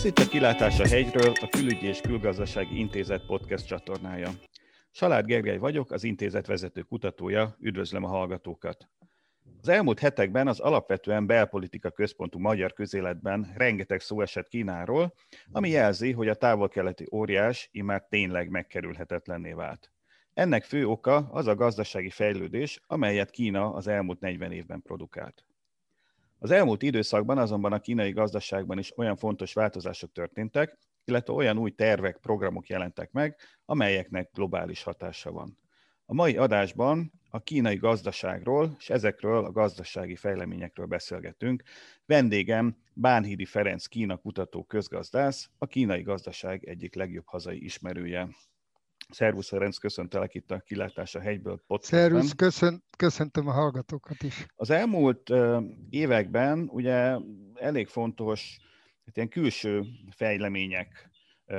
Ez itt a Kilátás a hegyről, a Külügyi és Külgazdasági Intézet podcast csatornája. Salád Gergely vagyok, az intézet vezető kutatója, üdvözlöm a hallgatókat. Az elmúlt hetekben az alapvetően belpolitika központú magyar közéletben rengeteg szó esett Kínáról, ami jelzi, hogy a távol-keleti óriás immár tényleg megkerülhetetlenné vált. Ennek fő oka az a gazdasági fejlődés, amelyet Kína az elmúlt 40 évben produkált. Az elmúlt időszakban azonban a kínai gazdaságban is olyan fontos változások történtek, illetve olyan új tervek, programok jelentek meg, amelyeknek globális hatása van. A mai adásban a kínai gazdaságról és ezekről a gazdasági fejleményekről beszélgetünk. Vendégem Bánhidi Ferenc Kína kutató közgazdász, a kínai gazdaság egyik legjobb hazai ismerője. Szervusz Ferenc, köszöntelek itt a Kilátás a hegyből podcastben. Szervusz, köszön, köszöntöm a hallgatókat is. Az elmúlt években ugye elég fontos hát ilyen külső fejlemények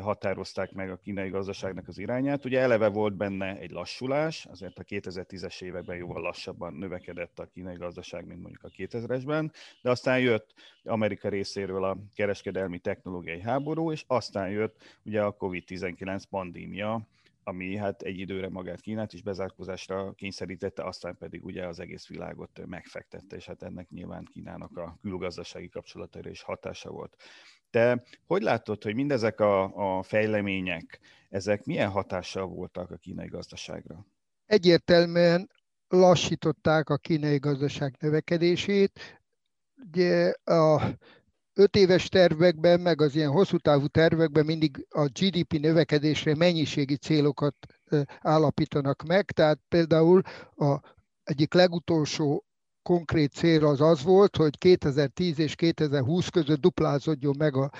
határozták meg a kínai gazdaságnak az irányát. Ugye eleve volt benne egy lassulás, azért a 2010-es években jóval lassabban növekedett a kínai gazdaság, mint mondjuk a 2000-esben, de aztán jött Amerika részéről a kereskedelmi technológiai háború, és aztán jött ugye a COVID-19 pandémia, ami hát egy időre magát Kínát is bezárkózásra kényszerítette, aztán pedig ugye az egész világot megfektette, és hát ennek nyilván Kínának a külgazdasági kapcsolataira is hatása volt. Te hogy látod, hogy mindezek a, a fejlemények, ezek milyen hatással voltak a kínai gazdaságra? Egyértelműen lassították a kínai gazdaság növekedését. Ugye a öt éves tervekben, meg az ilyen hosszú távú tervekben mindig a GDP növekedésre mennyiségi célokat állapítanak meg, tehát például a egyik legutolsó konkrét cél az az volt, hogy 2010 és 2020 között duplázódjon meg a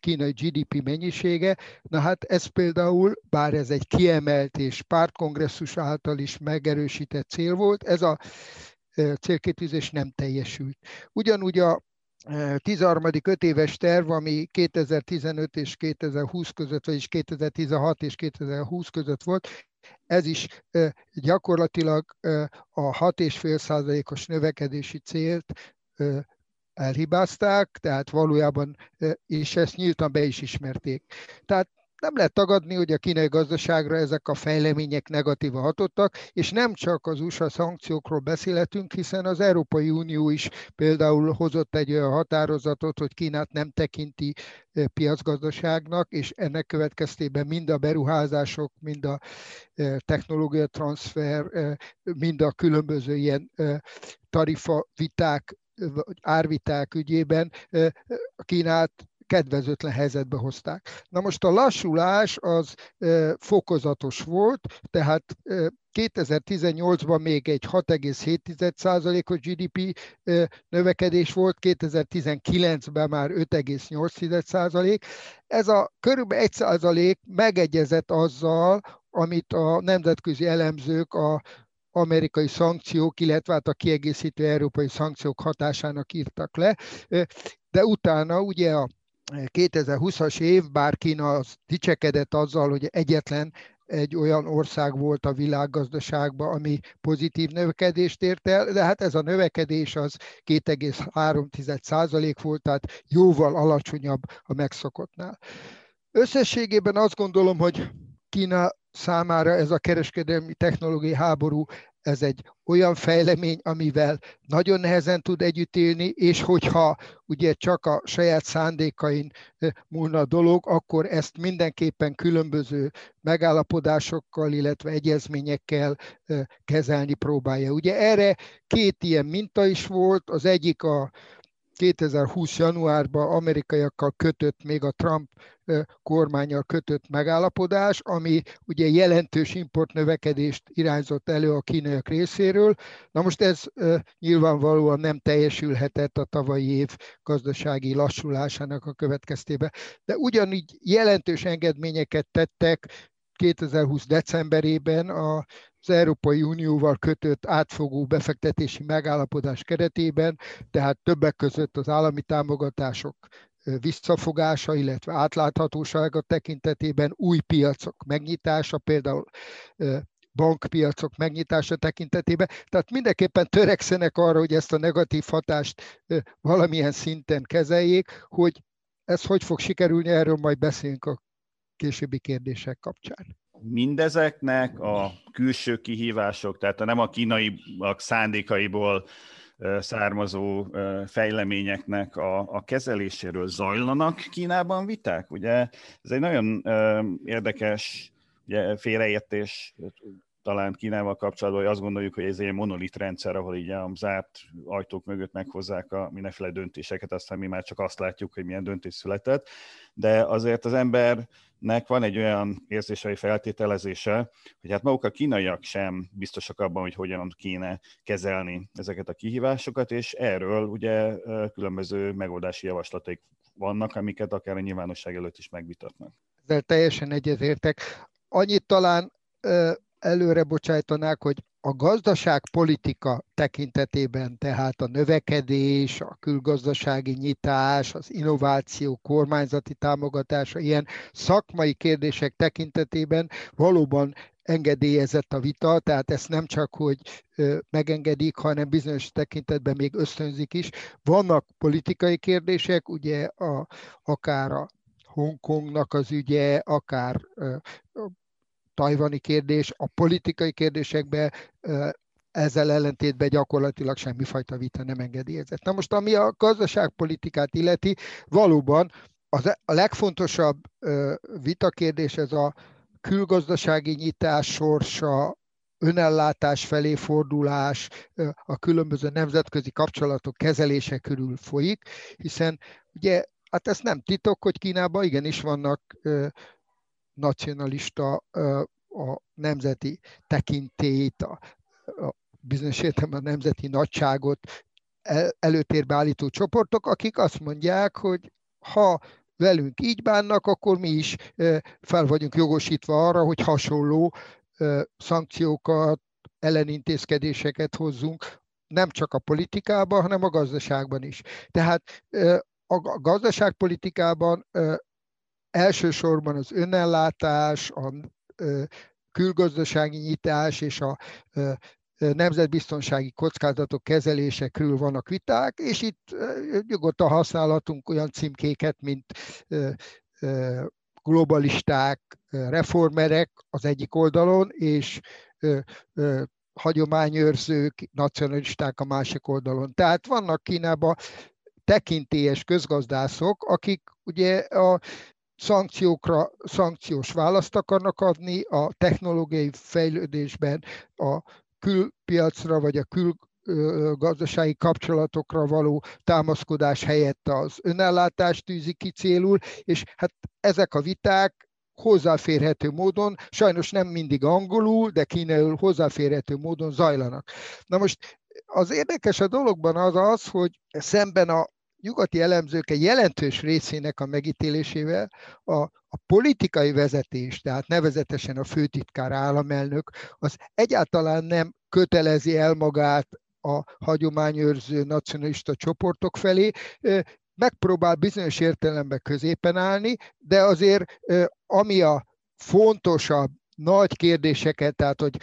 kínai GDP mennyisége. Na hát ez például, bár ez egy kiemelt és pártkongresszus által is megerősített cél volt, ez a célkitűzés nem teljesült. Ugyanúgy a 13. öt éves terv, ami 2015 és 2020 között, vagyis 2016 és 2020 között volt, ez is gyakorlatilag a 6,5 százalékos növekedési célt elhibázták, tehát valójában, és ezt nyíltan be is ismerték. Tehát nem lehet tagadni, hogy a kínai gazdaságra ezek a fejlemények negatívan hatottak, és nem csak az USA szankciókról beszélhetünk, hiszen az Európai Unió is például hozott egy olyan határozatot, hogy Kínát nem tekinti piacgazdaságnak, és ennek következtében mind a beruházások, mind a technológia transfer, mind a különböző ilyen tarifa viták, árviták ügyében Kínát kedvezőtlen helyzetbe hozták. Na most a lassulás az fokozatos volt, tehát 2018-ban még egy 6,7%-os GDP növekedés volt, 2019-ben már 5,8%. Ez a körülbelül 1% megegyezett azzal, amit a nemzetközi elemzők a amerikai szankciók, illetve hát a kiegészítő európai szankciók hatásának írtak le, de utána ugye a 2020-as év, bár Kína az dicsekedett azzal, hogy egyetlen egy olyan ország volt a világgazdaságban, ami pozitív növekedést ért el, de hát ez a növekedés az 2,3 százalék volt, tehát jóval alacsonyabb a megszokottnál. Összességében azt gondolom, hogy Kína számára ez a kereskedelmi technológiai háború ez egy olyan fejlemény, amivel nagyon nehezen tud együtt élni, és hogyha ugye csak a saját szándékain múlna a dolog, akkor ezt mindenképpen különböző megállapodásokkal, illetve egyezményekkel kezelni próbálja. Ugye erre két ilyen minta is volt, az egyik a 2020. januárban amerikaiakkal kötött, még a Trump kormányjal kötött megállapodás, ami ugye jelentős importnövekedést irányzott elő a kínaiak részéről. Na most ez nyilvánvalóan nem teljesülhetett a tavalyi év gazdasági lassulásának a következtében. De ugyanígy jelentős engedményeket tettek 2020 decemberében a az Európai Unióval kötött átfogó befektetési megállapodás keretében, tehát többek között az állami támogatások visszafogása, illetve átláthatósága tekintetében új piacok megnyitása, például bankpiacok megnyitása tekintetében. Tehát mindenképpen törekszenek arra, hogy ezt a negatív hatást valamilyen szinten kezeljék, hogy ez hogy fog sikerülni, erről majd beszélünk a későbbi kérdések kapcsán. Mindezeknek a külső kihívások, tehát nem a kínaiak szándékaiból származó fejleményeknek a, a kezeléséről zajlanak Kínában viták? Ugye ez egy nagyon érdekes ugye, félreértés talán Kínával kapcsolatban, hogy azt gondoljuk, hogy ez egy monolit rendszer, ahol így a zárt ajtók mögött meghozzák a mindenféle döntéseket, aztán mi már csak azt látjuk, hogy milyen döntés született, de azért az embernek van egy olyan érzései feltételezése, hogy hát maguk a kínaiak sem biztosak abban, hogy hogyan kéne kezelni ezeket a kihívásokat, és erről ugye különböző megoldási javaslataik vannak, amiket akár a nyilvánosság előtt is megvitatnak. Ezzel teljesen egyetértek. Annyit talán előre bocsájtanák, hogy a gazdaságpolitika tekintetében, tehát a növekedés, a külgazdasági nyitás, az innováció, kormányzati támogatása, ilyen szakmai kérdések tekintetében valóban engedélyezett a vita, tehát ezt nem csak, hogy megengedik, hanem bizonyos tekintetben még ösztönzik is. Vannak politikai kérdések, ugye a, akár a Hongkongnak az ügye, akár tajvani kérdés, a politikai kérdésekben ezzel ellentétben gyakorlatilag semmifajta vita nem engedélyezett. Na most, ami a gazdaságpolitikát illeti, valóban az, a legfontosabb vitakérdés ez a külgazdasági nyitás sorsa, önellátás felé fordulás, a különböző nemzetközi kapcsolatok kezelése körül folyik, hiszen ugye, hát ez nem titok, hogy Kínában igenis vannak nacionalista a nemzeti tekintélyt, a, a bizonyos értelemben a nemzeti nagyságot előtérbe állító csoportok, akik azt mondják, hogy ha velünk így bánnak, akkor mi is fel vagyunk jogosítva arra, hogy hasonló szankciókat, ellenintézkedéseket hozzunk, nem csak a politikában, hanem a gazdaságban is. Tehát a gazdaságpolitikában elsősorban az önellátás, a külgazdasági nyitás és a nemzetbiztonsági kockázatok kezelése körül vannak viták, és itt nyugodtan használhatunk olyan címkéket, mint globalisták, reformerek az egyik oldalon, és hagyományőrzők, nacionalisták a másik oldalon. Tehát vannak Kínában tekintélyes közgazdászok, akik ugye a szankciókra szankciós választ akarnak adni, a technológiai fejlődésben a külpiacra vagy a kül gazdasági kapcsolatokra való támaszkodás helyett az önellátást tűzi ki célul, és hát ezek a viták hozzáférhető módon, sajnos nem mindig angolul, de kínaiul hozzáférhető módon zajlanak. Na most az érdekes a dologban az az, hogy szemben a nyugati elemzők egy jelentős részének a megítélésével a, a politikai vezetés, tehát nevezetesen a főtitkár államelnök, az egyáltalán nem kötelezi el magát a hagyományőrző nacionalista csoportok felé, megpróbál bizonyos értelemben középen állni, de azért ami a fontosabb nagy kérdéseket, tehát hogy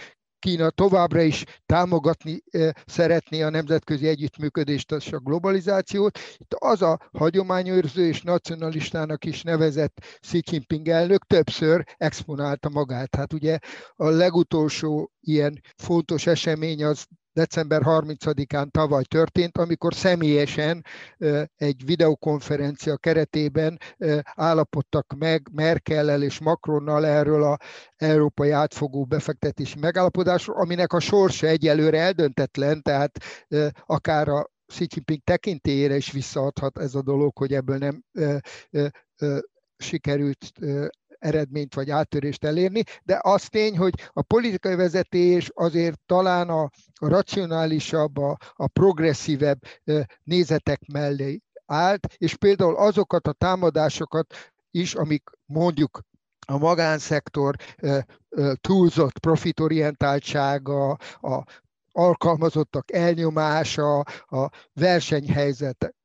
Kína továbbra is támogatni szeretné a nemzetközi együttműködést és a globalizációt. Itt az a hagyományőrző és nacionalistának is nevezett Xi Jinping elnök többször exponálta magát. Hát ugye a legutolsó ilyen fontos esemény az december 30-án tavaly történt, amikor személyesen egy videokonferencia keretében állapodtak meg Merkellel és Macronnal erről a európai átfogó befektetési megállapodásról, aminek a sorsa egyelőre eldöntetlen, tehát akár a Xi Jinping tekintélyére is visszaadhat ez a dolog, hogy ebből nem sikerült eredményt vagy áttörést elérni, de az tény, hogy a politikai vezetés azért talán a, a racionálisabb, a, a progresszívebb nézetek mellé állt, és például azokat a támadásokat is, amik mondjuk a magánszektor túlzott profitorientáltsága, a alkalmazottak elnyomása, a versenyhelyzetek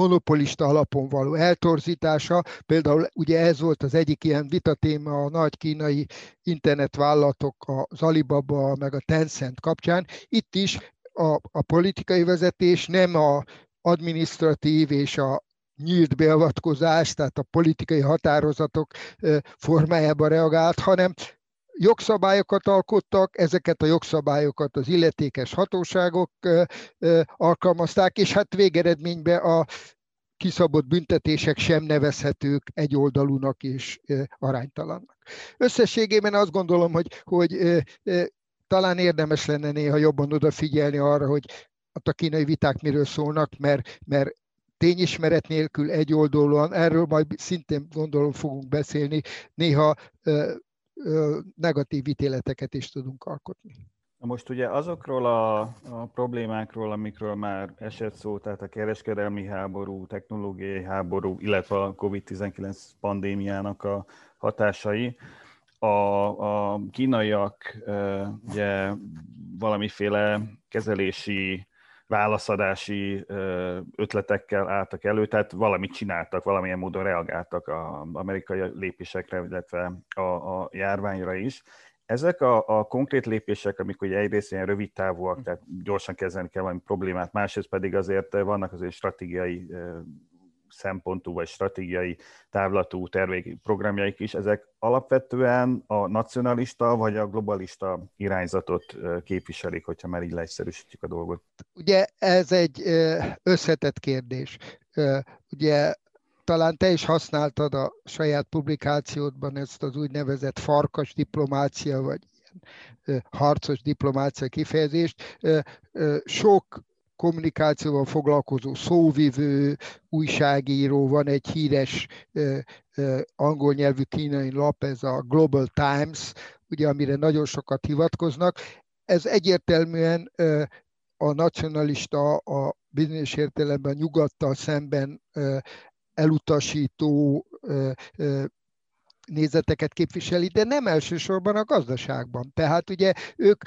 monopolista alapon való eltorzítása. Például ugye ez volt az egyik ilyen vitatéma a nagy kínai internetvállalatok, az Alibaba meg a Tencent kapcsán. Itt is a, a politikai vezetés nem a administratív és a nyílt beavatkozás, tehát a politikai határozatok formájában reagált, hanem jogszabályokat alkottak, ezeket a jogszabályokat az illetékes hatóságok alkalmazták, és hát végeredményben a kiszabott büntetések sem nevezhetők egyoldalúnak és aránytalannak. Összességében azt gondolom, hogy, hogy talán érdemes lenne néha jobban odafigyelni arra, hogy a kínai viták miről szólnak, mert, mert tényismeret nélkül egyoldalúan, erről majd szintén gondolom fogunk beszélni, néha negatív ítéleteket is tudunk alkotni. Most ugye azokról a, a problémákról, amikről már esett szó, tehát a kereskedelmi háború, technológiai háború, illetve a COVID-19 pandémiának a hatásai, a, a kínaiak ugye valamiféle kezelési válaszadási ötletekkel álltak elő, tehát valamit csináltak, valamilyen módon reagáltak az amerikai lépésekre, illetve a, a járványra is. Ezek a, a konkrét lépések, amik ugye egyrészt ilyen rövid távúak, tehát gyorsan kezelni kell valami problémát, másrészt pedig azért vannak azért stratégiai szempontú vagy stratégiai távlatú tervék, programjaik is, ezek alapvetően a nacionalista vagy a globalista irányzatot képviselik, hogyha már így leegyszerűsítjük a dolgot. Ugye ez egy összetett kérdés. Ugye talán te is használtad a saját publikációdban ezt az úgynevezett farkas diplomácia, vagy harcos diplomácia kifejezést. Sok kommunikációval foglalkozó szóvivő, újságíró, van egy híres angol nyelvű kínai lap, ez a Global Times, ugye, amire nagyon sokat hivatkoznak. Ez egyértelműen a nacionalista, a bizonyos értelemben nyugattal szemben elutasító nézeteket képviseli, de nem elsősorban a gazdaságban. Tehát ugye ők,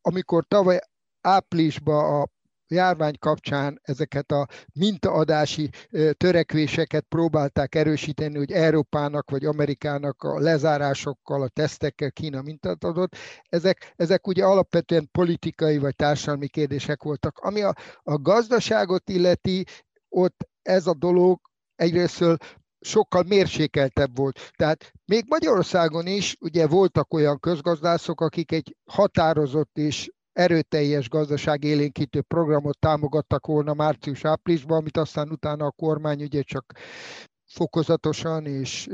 amikor tavaly áprilisban a járvány kapcsán ezeket a mintaadási törekvéseket próbálták erősíteni, hogy Európának vagy Amerikának a lezárásokkal, a tesztekkel Kína mintát adott. Ezek, ezek ugye alapvetően politikai vagy társadalmi kérdések voltak. Ami a, a gazdaságot illeti, ott ez a dolog egyrésztől sokkal mérsékeltebb volt. Tehát még Magyarországon is ugye voltak olyan közgazdászok, akik egy határozott és erőteljes gazdaságélénkítő programot támogattak volna március-áprilisban, amit aztán utána a kormány ugye csak fokozatosan és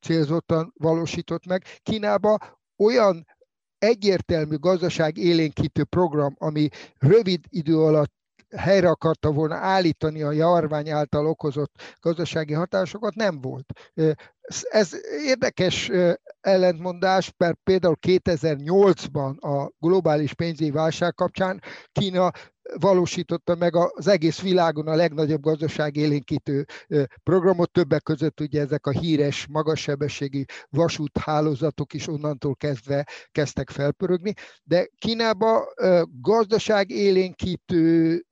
célzottan valósított meg. Kínába olyan egyértelmű gazdaság élénkítő program, ami rövid idő alatt helyre akarta volna állítani a járvány által okozott gazdasági hatásokat, nem volt. Ez érdekes ellentmondás, mert például 2008-ban a globális pénzügyi válság kapcsán Kína valósította meg az egész világon a legnagyobb gazdaság élénkítő programot, többek között ugye ezek a híres magassebességi vasúthálózatok is onnantól kezdve kezdtek felpörögni, de Kínában gazdaság élénkítő,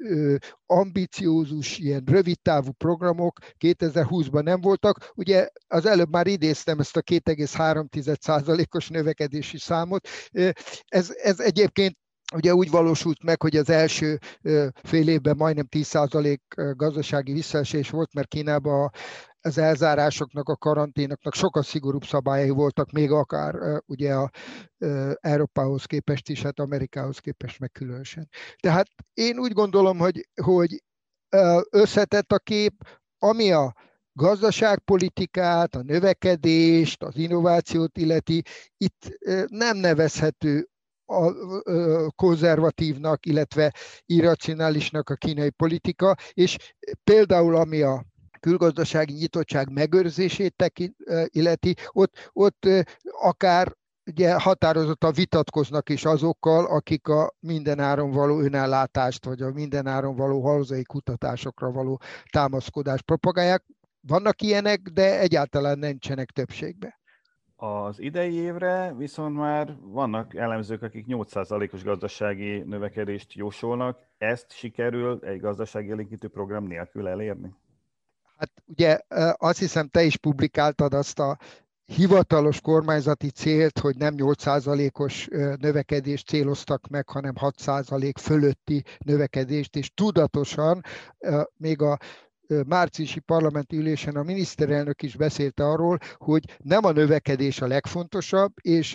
ambiciózus, ilyen rövidtávú programok 2020-ban nem voltak. Ugye az előbb már idéztem ezt a 2,3%-os növekedési számot. Ez, ez egyébként ugye úgy valósult meg, hogy az első fél évben majdnem 10% gazdasági visszaesés volt, mert Kínában az elzárásoknak, a karanténoknak sokkal szigorúbb szabályai voltak, még akár ugye a Európához képest is, hát Amerikához képest meg különösen. Tehát én úgy gondolom, hogy, hogy összetett a kép, ami a gazdaságpolitikát, a növekedést, az innovációt illeti, itt nem nevezhető a konzervatívnak, illetve irracionálisnak a kínai politika, és például ami a külgazdasági nyitottság megőrzését tekint, illeti, ott, ott akár ugye határozottan vitatkoznak is azokkal, akik a mindenáron való önellátást, vagy a mindenáron való hazai kutatásokra való támaszkodást propagálják. Vannak ilyenek, de egyáltalán nincsenek többségben. Az idei évre viszont már vannak elemzők, akik 8%-os gazdasági növekedést jósolnak. Ezt sikerül egy gazdaságélénkítő program nélkül elérni? Hát ugye azt hiszem, te is publikáltad azt a hivatalos kormányzati célt, hogy nem 8%-os növekedést céloztak meg, hanem 6% fölötti növekedést, és tudatosan még a márciusi parlamenti ülésen a miniszterelnök is beszélt arról, hogy nem a növekedés a legfontosabb, és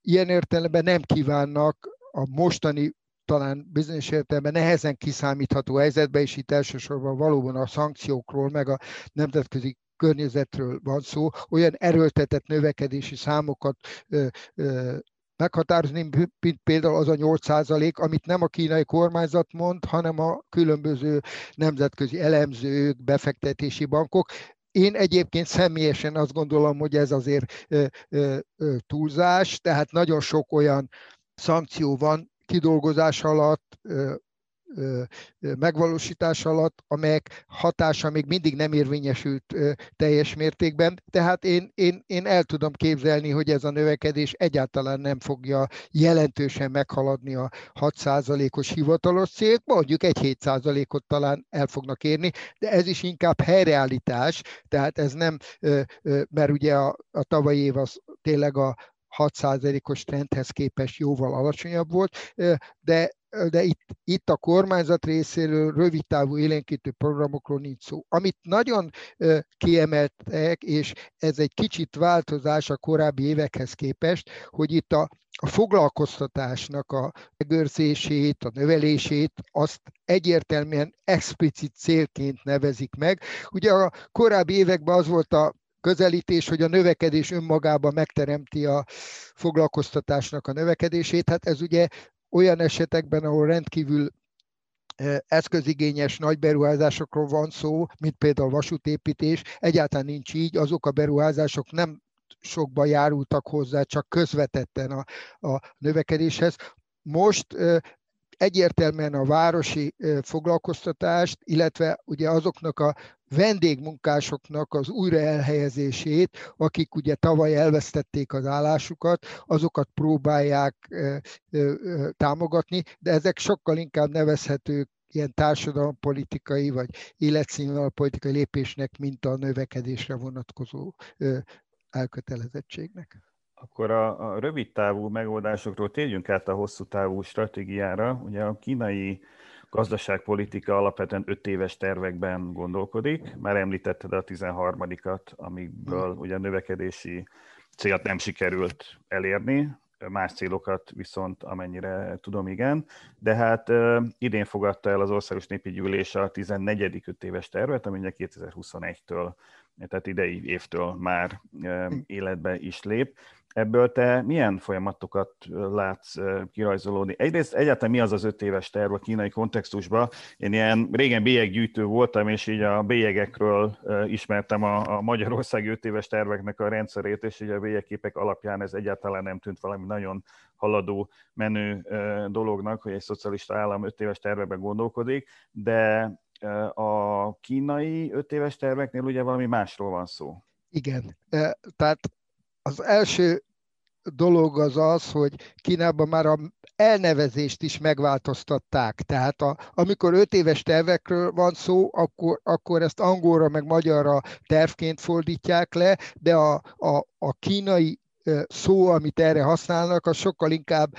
ilyen értelemben nem kívánnak a mostani talán bizonyos értelemben nehezen kiszámítható helyzetben, és itt elsősorban valóban a szankciókról, meg a nemzetközi környezetről van szó, olyan erőltetett növekedési számokat ö, ö, meghatározni, mint például az a 8% amit nem a kínai kormányzat mond, hanem a különböző nemzetközi elemzők, befektetési bankok. Én egyébként személyesen azt gondolom, hogy ez azért ö, ö, ö, túlzás, tehát nagyon sok olyan szankció van kidolgozás alatt, megvalósítás alatt, amelyek hatása még mindig nem érvényesült teljes mértékben. Tehát én, én, én el tudom képzelni, hogy ez a növekedés egyáltalán nem fogja jelentősen meghaladni a 6%-os hivatalos célt, mondjuk egy 7%-ot talán el fognak érni, de ez is inkább helyreállítás, tehát ez nem, mert ugye a, a tavalyi év az tényleg a 6%-os trendhez képest jóval alacsonyabb volt, de de itt, itt a kormányzat részéről rövidtávú élénkítő programokról nincs szó. Amit nagyon kiemeltek, és ez egy kicsit változás a korábbi évekhez képest, hogy itt a, a foglalkoztatásnak a megőrzését, a növelését, azt egyértelműen explicit célként nevezik meg. Ugye a korábbi években az volt a közelítés, hogy a növekedés önmagában megteremti a foglalkoztatásnak a növekedését. Hát ez ugye olyan esetekben, ahol rendkívül e, eszközigényes nagy beruházásokról van szó, mint például vasútépítés, egyáltalán nincs így, azok a beruházások nem sokba járultak hozzá, csak közvetetten a, a növekedéshez. Most e, egyértelműen a városi foglalkoztatást, illetve ugye azoknak a vendégmunkásoknak az újra elhelyezését, akik ugye tavaly elvesztették az állásukat, azokat próbálják támogatni, de ezek sokkal inkább nevezhetők ilyen társadalompolitikai vagy életszínvonalpolitikai lépésnek, mint a növekedésre vonatkozó elkötelezettségnek. Akkor a, a rövid távú megoldásokról térjünk át a hosszú távú stratégiára. Ugye a kínai gazdaságpolitika alapvetően öt éves tervekben gondolkodik. Már említetted a 13-at, amiből ugye a növekedési célt nem sikerült elérni, más célokat viszont amennyire tudom, igen. De hát idén fogadta el az Országos Népi Gyűlés a 14. öt éves tervet, ami 2021-től, tehát idei évtől már életbe is lép. Ebből te milyen folyamatokat látsz kirajzolódni? Egyrészt egyáltalán mi az az öt éves terv a kínai kontextusban? Én ilyen régen bélyeggyűjtő voltam, és így a bélyegekről ismertem a, a Magyarország öt éves terveknek a rendszerét, és így a bélyegképek alapján ez egyáltalán nem tűnt valami nagyon haladó, menő dolognak, hogy egy szocialista állam öt éves tervekben gondolkodik, de a kínai öt éves terveknél ugye valami másról van szó. Igen, tehát az első dolog az az, hogy Kínában már a elnevezést is megváltoztatták. Tehát a, amikor öt éves tervekről van szó, akkor, akkor ezt angolra meg magyarra tervként fordítják le, de a, a, a kínai szó, amit erre használnak, az sokkal inkább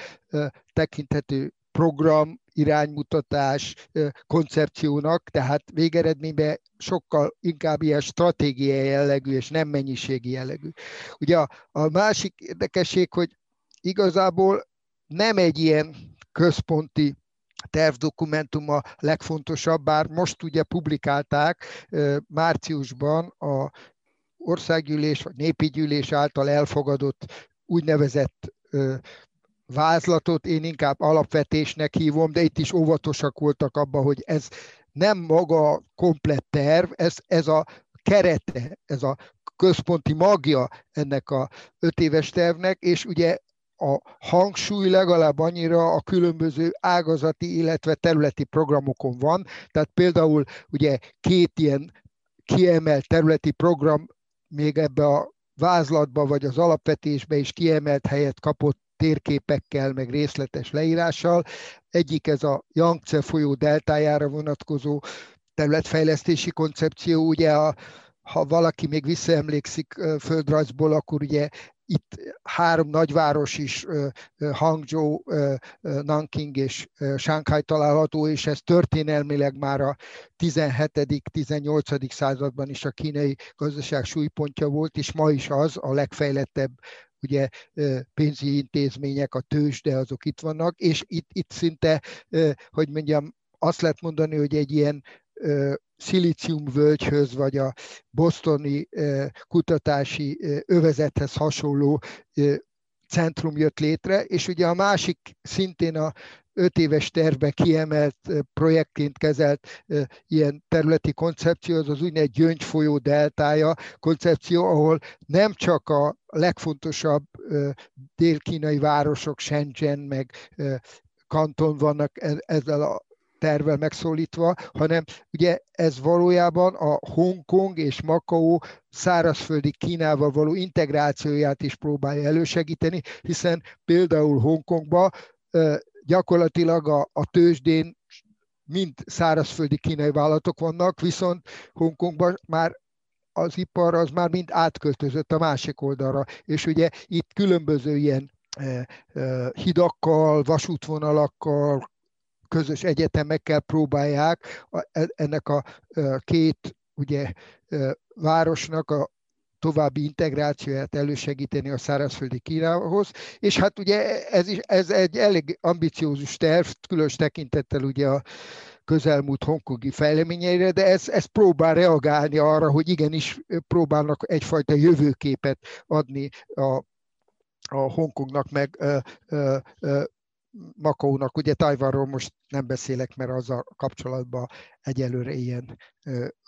tekinthető program, iránymutatás, koncepciónak, tehát végeredményben sokkal inkább ilyen stratégiai jellegű, és nem mennyiségi jellegű. Ugye a, a másik érdekesség, hogy igazából nem egy ilyen központi tervdokumentum a legfontosabb, bár most ugye publikálták márciusban a országgyűlés vagy népi gyűlés által elfogadott úgynevezett vázlatot én inkább alapvetésnek hívom, de itt is óvatosak voltak abban, hogy ez nem maga komplett terv, ez, ez a kerete, ez a központi magja ennek a öt éves tervnek, és ugye a hangsúly legalább annyira a különböző ágazati, illetve területi programokon van. Tehát például ugye két ilyen kiemelt területi program még ebbe a vázlatba vagy az alapvetésbe is kiemelt helyet kapott térképekkel, meg részletes leírással. Egyik ez a Yangtze folyó deltájára vonatkozó területfejlesztési koncepció, ugye a, ha valaki még visszaemlékszik földrajzból, akkor ugye itt három nagyváros is, Hangzhou, Nanking és Shanghai található, és ez történelmileg már a 17.-18. században is a kínai gazdaság súlypontja volt, és ma is az a legfejlettebb ugye pénzügyi intézmények, a tőzsde, azok itt vannak, és itt, itt szinte, hogy mondjam, azt lehet mondani, hogy egy ilyen szilíciumvölgyhöz, vagy a bosztoni kutatási övezethez hasonló centrum jött létre, és ugye a másik szintén a öt éves tervbe kiemelt projektként kezelt ilyen területi koncepció, az az úgynevezett gyöngyfolyó deltája koncepció, ahol nem csak a legfontosabb dél-kínai városok, Shenzhen, meg Kanton vannak e-, ezzel a tervel megszólítva, hanem ugye ez valójában a Hongkong és Makao szárazföldi Kínával való integrációját is próbálja elősegíteni, hiszen például Hongkongban gyakorlatilag a, a tőzsdén mind szárazföldi kínai vállalatok vannak, viszont Hongkongban már az ipar az már mind átköltözött a másik oldalra, és ugye itt különböző ilyen hidakkal, vasútvonalakkal, közös egyetemekkel próbálják e, ennek a két ugye, városnak a további integrációját elősegíteni a szárazföldi Kínához, és hát ugye ez, is, ez egy elég ambiciózus terv, különös tekintettel ugye a közelmúlt hongkongi fejleményeire, de ez, ez próbál reagálni arra, hogy igenis próbálnak egyfajta jövőképet adni a, a Hongkongnak, meg ö, ö, ö, Makaónak, ugye Tajvanról most nem beszélek, mert azzal kapcsolatban egyelőre ilyen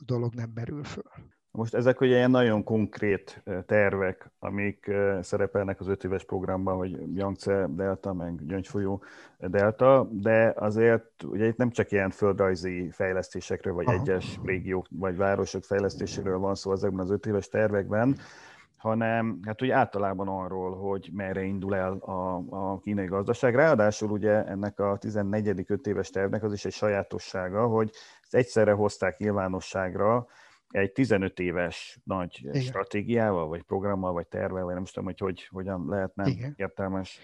dolog nem merül föl. Most ezek ugye ilyen nagyon konkrét tervek, amik szerepelnek az öt éves programban, hogy Yangtze Delta, meg Gyöngyfolyó Delta, de azért ugye itt nem csak ilyen földrajzi fejlesztésekről, vagy Aha. egyes régiók, vagy városok fejlesztéséről van szó ezekben az öt éves tervekben, hanem hát úgy általában arról, hogy merre indul el a, a kínai gazdaság. Ráadásul ugye ennek a 14. öt éves tervnek az is egy sajátossága, hogy ezt egyszerre hozták nyilvánosságra, egy 15 éves nagy Igen. stratégiával, vagy programmal, vagy tervel, vagy nem tudom, hogy, hogy hogyan lehetne Igen. értelmes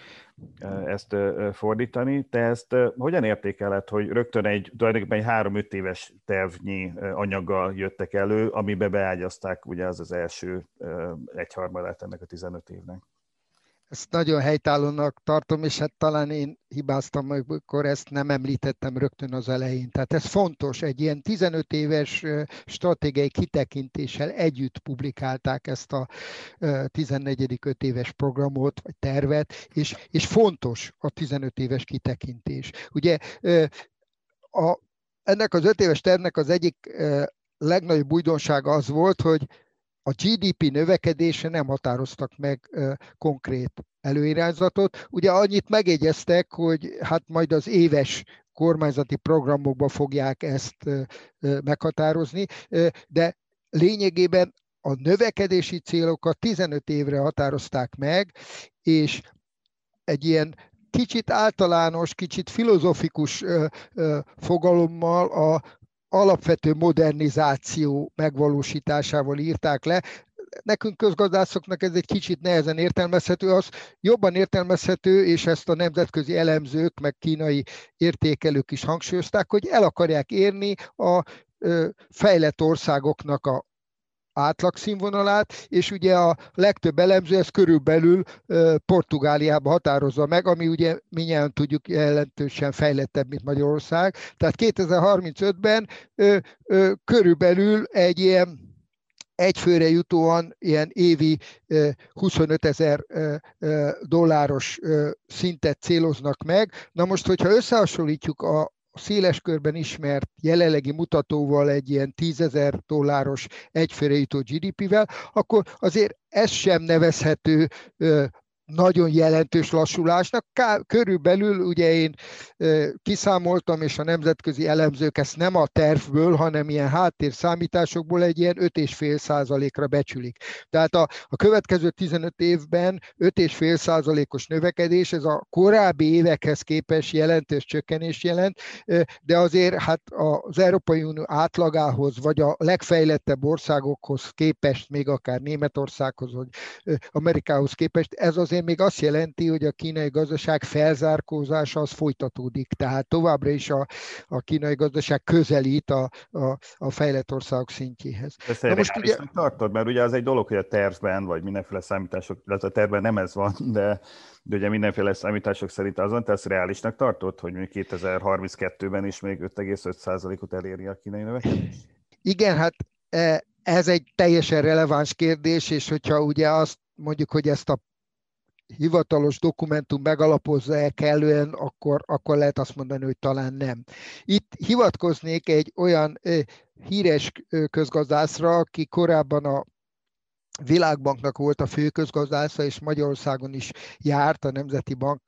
ezt fordítani. Te ezt hogyan értékeled, hogy rögtön egy, tulajdonképpen egy három-öt éves tervnyi anyaggal jöttek elő, amibe beágyazták ugye az az első egyharmadát ennek a 15 évnek? Ezt nagyon helytállónak tartom, és hát talán én hibáztam, amikor ezt nem említettem rögtön az elején. Tehát ez fontos, egy ilyen 15 éves stratégiai kitekintéssel együtt publikálták ezt a 14. 5 éves programot, vagy tervet, és, és fontos a 15 éves kitekintés. Ugye a, ennek az 5 éves tervnek az egyik legnagyobb újdonsága az volt, hogy a GDP növekedése nem határoztak meg konkrét előirányzatot. Ugye annyit megjegyeztek, hogy hát majd az éves kormányzati programokba fogják ezt meghatározni, de lényegében a növekedési célokat 15 évre határozták meg, és egy ilyen kicsit általános, kicsit filozofikus fogalommal a alapvető modernizáció megvalósításával írták le. Nekünk közgazdászoknak ez egy kicsit nehezen értelmezhető, az jobban értelmezhető, és ezt a nemzetközi elemzők, meg kínai értékelők is hangsúlyozták, hogy el akarják érni a fejlett országoknak a átlagszínvonalát, és ugye a legtöbb elemző ezt körülbelül Portugáliába határozza meg, ami ugye minnyáján tudjuk jelentősen fejlettebb, mint Magyarország. Tehát 2035-ben körülbelül egy ilyen egyfőre jutóan ilyen évi 25 ezer dolláros szintet céloznak meg. Na most, hogyha összehasonlítjuk a, széles körben ismert jelenlegi mutatóval egy ilyen 10 ezer dolláros egyfőre jutó GDP-vel, akkor azért ez sem nevezhető nagyon jelentős lassulásnak. Körülbelül ugye én kiszámoltam, és a nemzetközi elemzők ezt nem a tervből, hanem ilyen háttérszámításokból egy ilyen 5,5 százalékra becsülik. Tehát a, a következő 15 évben 5,5 százalékos növekedés, ez a korábbi évekhez képest jelentős csökkenés jelent, de azért hát az Európai Unió átlagához, vagy a legfejlettebb országokhoz képest, még akár Németországhoz, vagy Amerikához képest, ez azért még azt jelenti, hogy a kínai gazdaság felzárkózása az folytatódik, tehát továbbra is a, a kínai gazdaság közelít a, a, a fejlett országok szintjéhez. Ezt Na most ugye... tartod, mert ugye az egy dolog, hogy a tervben, vagy mindenféle számítások, illetve a tervben nem ez van, de, de ugye mindenféle számítások szerint azon, te ezt reálisnak tartod, hogy még 2032-ben is még 5,5%-ot eléri a kínai növekedés? Igen, hát e, ez egy teljesen releváns kérdés, és hogyha ugye azt mondjuk, hogy ezt a hivatalos dokumentum megalapozza-e kellően, akkor, akkor lehet azt mondani, hogy talán nem. Itt hivatkoznék egy olyan híres közgazdászra, aki korábban a Világbanknak volt a főközgazdásza, és Magyarországon is járt a Nemzeti Bank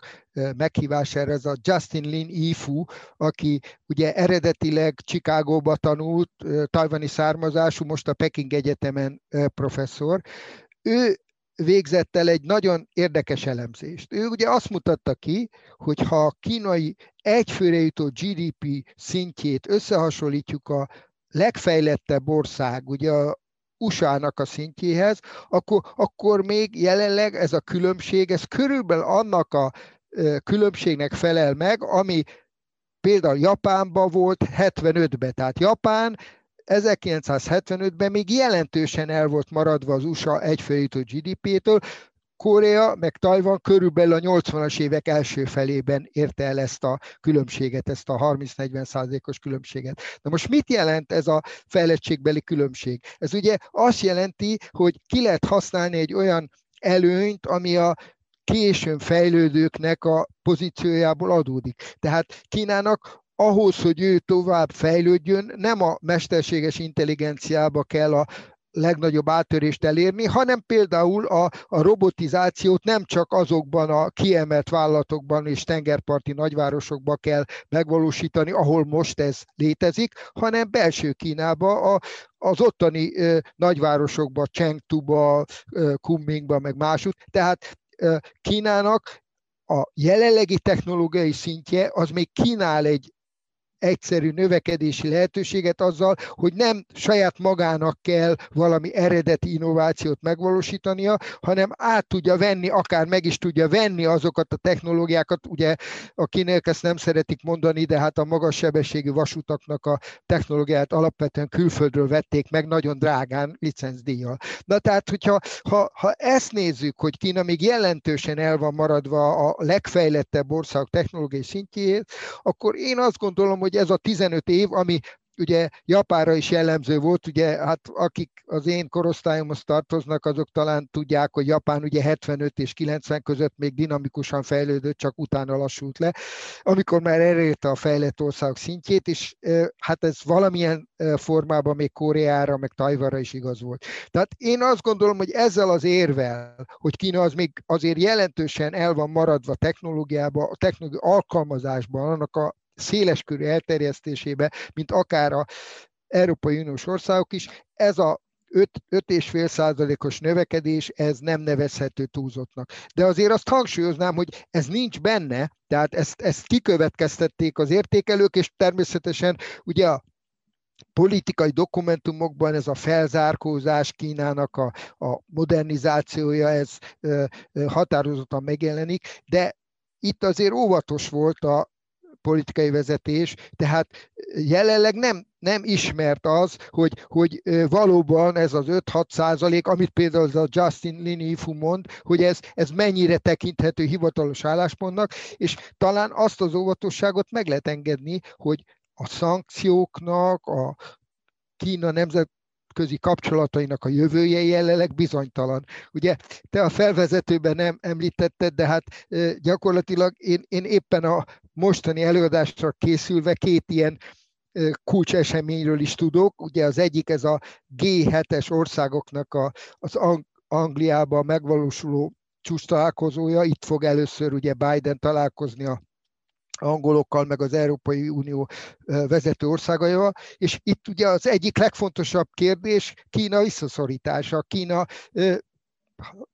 meghívására, ez a Justin Lin Ifu, aki ugye eredetileg Chicagóba tanult, tajvani származású, most a Peking Egyetemen professzor. Ő végzett el egy nagyon érdekes elemzést. Ő ugye azt mutatta ki, hogy ha a kínai egyfőre jutó GDP szintjét összehasonlítjuk a legfejlettebb ország, ugye a USA-nak a szintjéhez, akkor, akkor még jelenleg ez a különbség, ez körülbelül annak a különbségnek felel meg, ami például Japánban volt 75-ben. Tehát Japán 1975-ben még jelentősen el volt maradva az USA egyfőjutó GDP-től, Korea meg Tajvan körülbelül a 80-as évek első felében érte el ezt a különbséget, ezt a 30-40 százalékos különbséget. Na most mit jelent ez a fejlettségbeli különbség? Ez ugye azt jelenti, hogy ki lehet használni egy olyan előnyt, ami a későn fejlődőknek a pozíciójából adódik. Tehát Kínának ahhoz, hogy ő tovább fejlődjön, nem a mesterséges intelligenciába kell a legnagyobb áttörést elérni, hanem például a, a robotizációt nem csak azokban a kiemelt vállalatokban és tengerparti nagyvárosokban kell megvalósítani, ahol most ez létezik, hanem belső Kínába, a, az ottani ö, nagyvárosokban, Chengtuba, Kunmingba, meg másút. Tehát ö, Kínának a jelenlegi technológiai szintje az még kínál egy egyszerű növekedési lehetőséget azzal, hogy nem saját magának kell valami eredeti innovációt megvalósítania, hanem át tudja venni, akár meg is tudja venni azokat a technológiákat, ugye akinek ezt nem szeretik mondani, de hát a magas sebességű vasutaknak a technológiát alapvetően külföldről vették meg nagyon drágán licencdíjjal. Na tehát, hogyha ha, ha ezt nézzük, hogy Kína még jelentősen el van maradva a legfejlettebb ország technológiai szintjéhez, akkor én azt gondolom, hogy ez a 15 év, ami ugye Japára is jellemző volt, ugye hát akik az én korosztályomhoz tartoznak, azok talán tudják, hogy Japán ugye 75 és 90 között még dinamikusan fejlődött, csak utána lassult le, amikor már elérte a fejlett országok szintjét, és hát ez valamilyen formában még Koreára, meg Tajvara is igaz volt. Tehát én azt gondolom, hogy ezzel az érvel, hogy Kína az még azért jelentősen el van maradva technológiába, a technológia alkalmazásban, annak a széleskörű elterjesztésébe, mint akár a Európai Uniós országok is. Ez a 5,5 százalékos növekedés, ez nem nevezhető túlzottnak. De azért azt hangsúlyoznám, hogy ez nincs benne, tehát ezt, ezt kikövetkeztették az értékelők, és természetesen ugye a politikai dokumentumokban ez a felzárkózás Kínának a, a modernizációja, ez ö, ö, határozottan megjelenik, de itt azért óvatos volt a politikai vezetés, tehát jelenleg nem, nem ismert az, hogy, hogy valóban ez az 5-6 százalék, amit például a Justin Linifu mond, hogy ez, ez mennyire tekinthető hivatalos álláspontnak, és talán azt az óvatosságot meg lehet engedni, hogy a szankcióknak, a Kína nemzet közi kapcsolatainak a jövője jelenleg bizonytalan. Ugye te a felvezetőben nem említetted, de hát gyakorlatilag én, én éppen a mostani előadásra készülve két ilyen kulcseseményről is tudok. Ugye az egyik ez a G7-es országoknak a, az Angliában megvalósuló csúcs találkozója, itt fog először ugye Biden találkozni a angolokkal, meg az Európai Unió vezető országaival, és itt ugye az egyik legfontosabb kérdés Kína visszaszorítása. Kína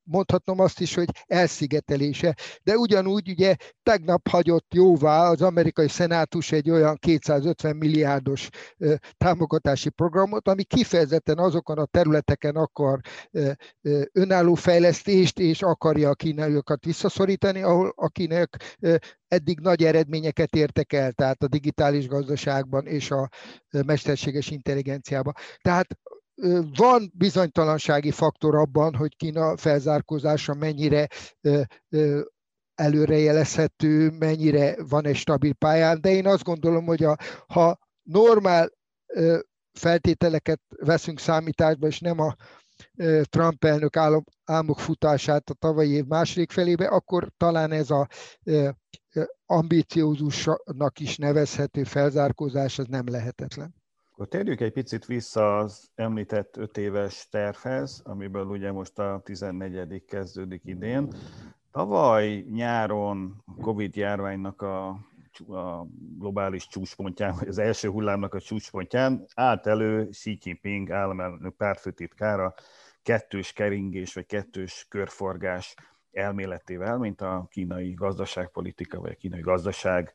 mondhatnom azt is, hogy elszigetelése. De ugyanúgy ugye tegnap hagyott jóvá az amerikai szenátus egy olyan 250 milliárdos támogatási programot, ami kifejezetten azokon a területeken akar önálló fejlesztést, és akarja a kínaiakat visszaszorítani, ahol a kínaiak eddig nagy eredményeket értek el, tehát a digitális gazdaságban és a mesterséges intelligenciában. Tehát van bizonytalansági faktor abban, hogy Kína felzárkózása mennyire előrejelezhető, mennyire van egy stabil pályán, de én azt gondolom, hogy a, ha normál feltételeket veszünk számításba, és nem a Trump elnök álmok futását a tavalyi év második felébe, akkor talán ez a ambíciózusnak is nevezhető felzárkózás az nem lehetetlen. Akkor térjük egy picit vissza az említett öt éves tervhez, amiből ugye most a 14. kezdődik idén. Tavaly nyáron Covid járványnak a, a globális csúcspontján, vagy az első hullámnak a csúcspontján állt elő Xi Jinping államelnök párfőtitkára kettős keringés, vagy kettős körforgás elméletével, mint a kínai gazdaságpolitika, vagy a kínai gazdaság